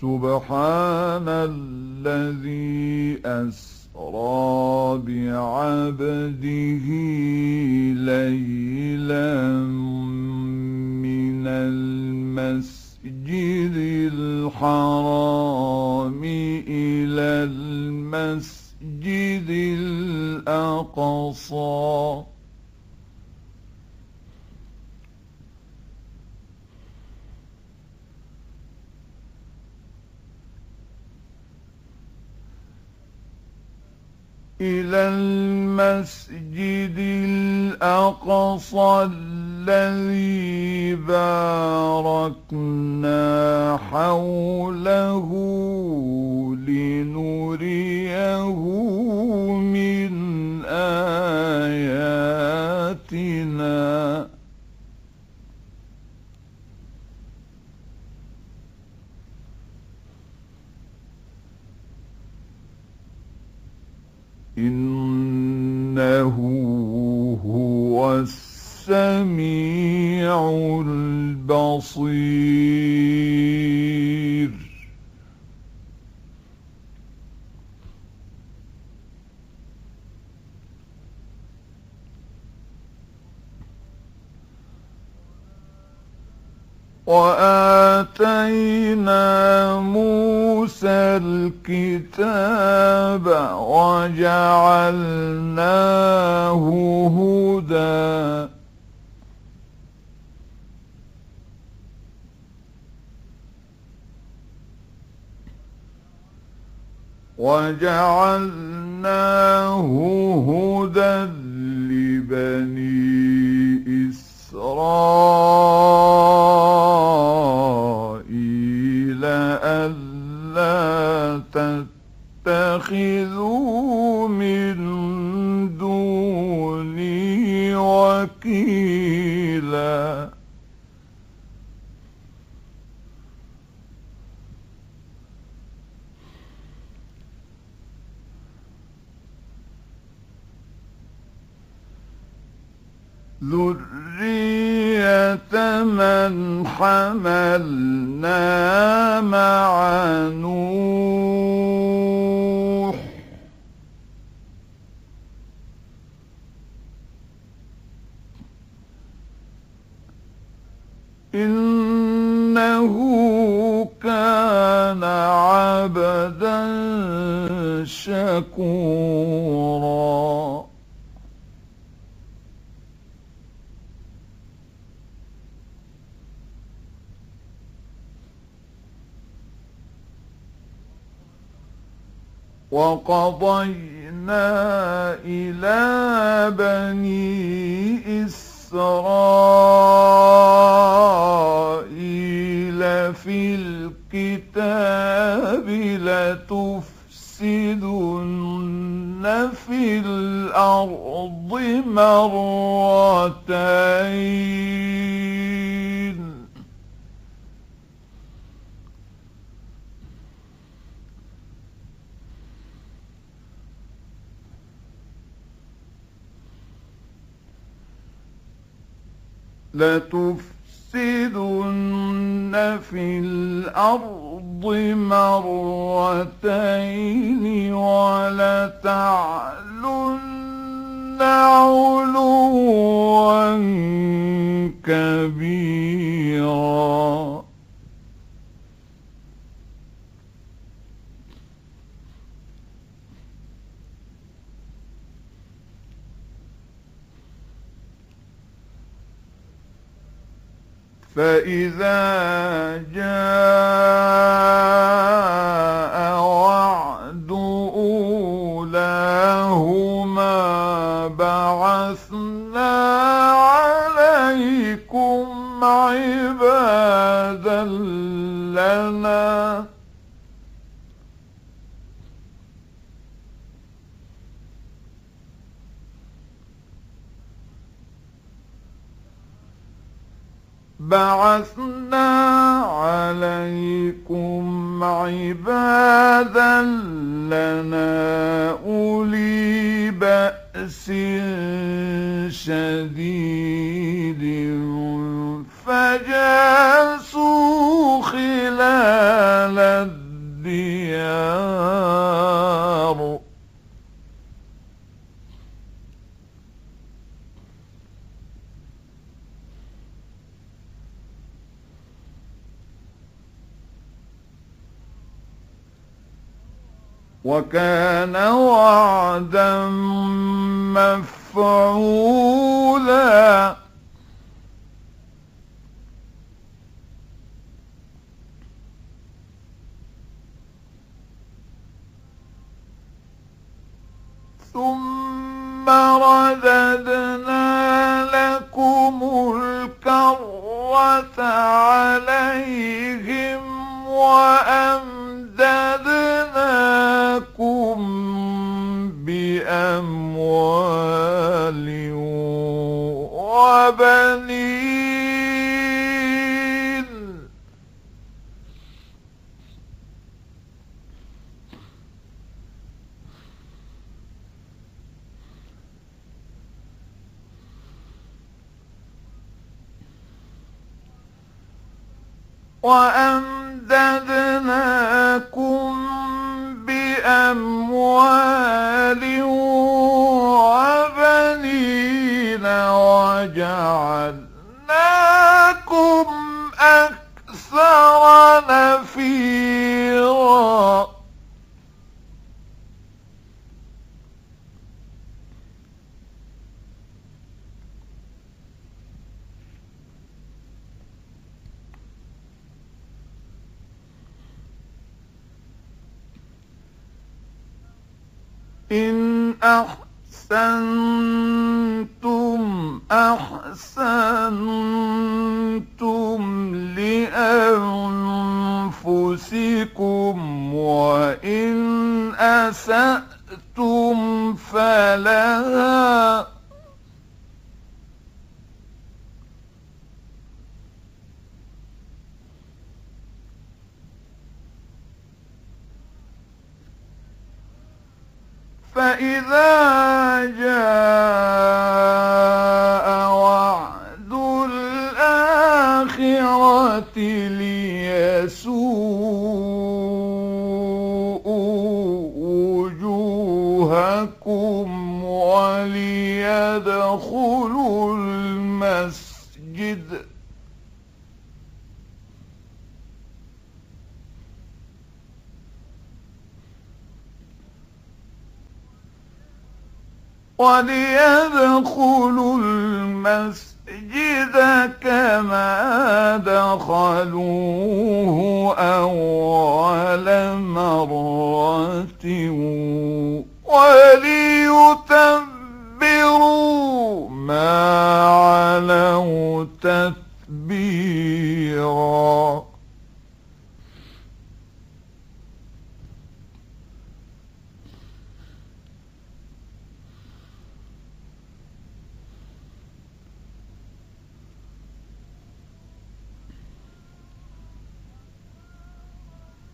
سبحان الذي أسرى بعبده ليلا من المسجد الحرام إلى المسجد الأقصى. إلى المسجد الأقصى الذي باركنا حوله لنريه. البصير. وآتينا موسى الكتاب وجعلناه هدى وجعلناه هدى لبني إسرائيل ألا تتخذوا حملنا وقضينا إلى بني إسرائيل في الكتاب لتفسدن في الأرض مرتين. لتفسدن في الأرض مرتين ولتعلن علوا كبيرا. فإذا جاء بعثنا عليكم عبادا لنا أولي بأس شديد فجاسوا خلال وكان وعدا مفعولا. ثم رددنا لكم الكرة عليهم وأمددناكم بأموال وبنين وأمددناكم بأموال إن أحسنتم أحسنتم لأنفسكم وإن أسأتم فلها فإذا جاء وعد الآخرة ليسوءوا وجوهكم وليدخلوا المسجد وليدخلوا المسجد كما دخلوه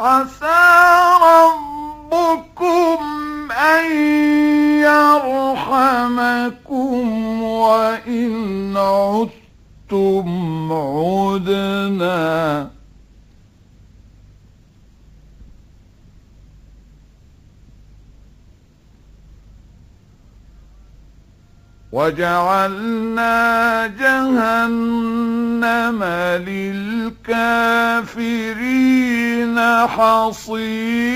عسى ربكم أن يرحمكم وإن عدتم عدنا. وجعلنا جهنم للكافرين حصيرا.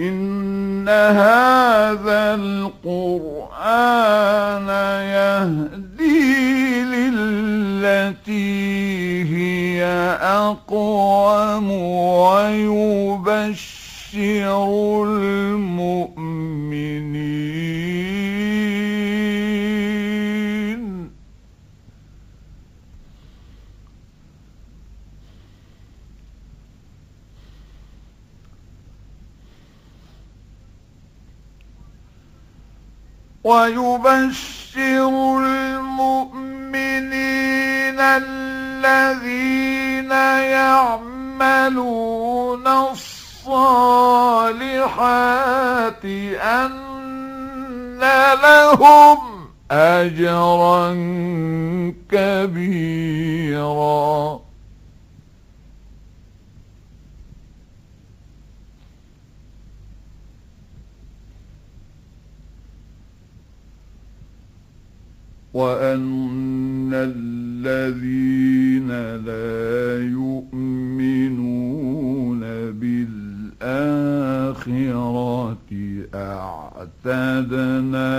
إن هذا القرآن يهدي بالتي هي أقوم ويبشر المؤمنين. ويبشر الذين يعملون الصالحات أن لهم أجرا كبيرا. وأن الذين لا يؤمنون بالآخرة أعتدنا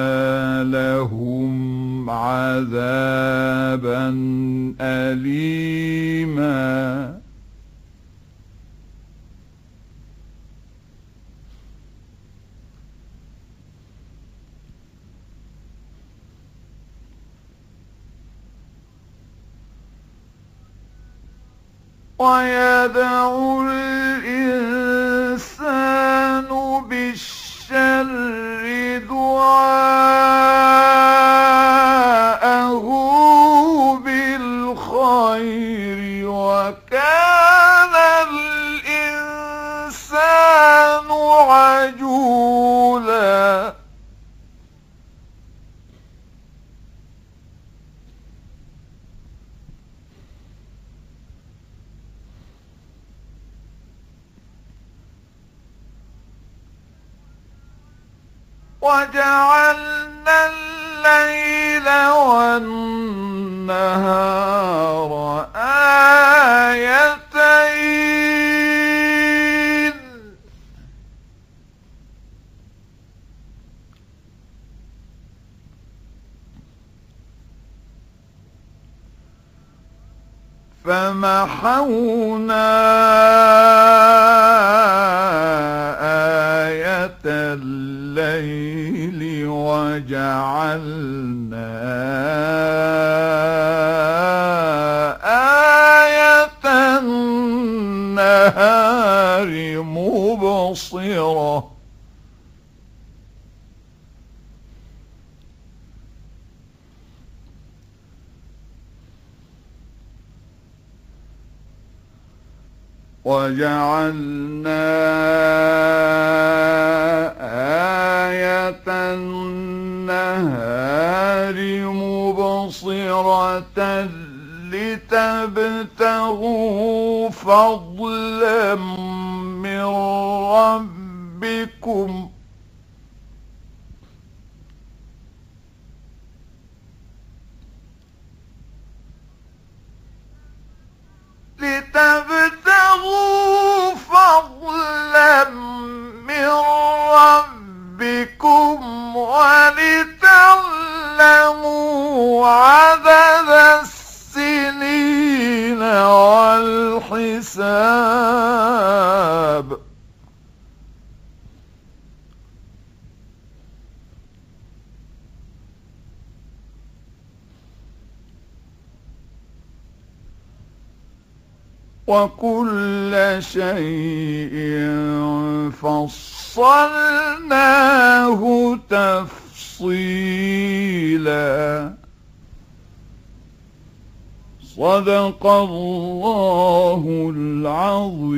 لهم عذابا أليماً ويدعو الإنسان بالشر دعاءه وجعلنا الليل والنهار آيتين. فمحونا وجعلنا آية النهار مبصرة لتبتغوا فضلا من ربكم. وكل شيء فصلناه تفصيلا. صدق الله العظيم.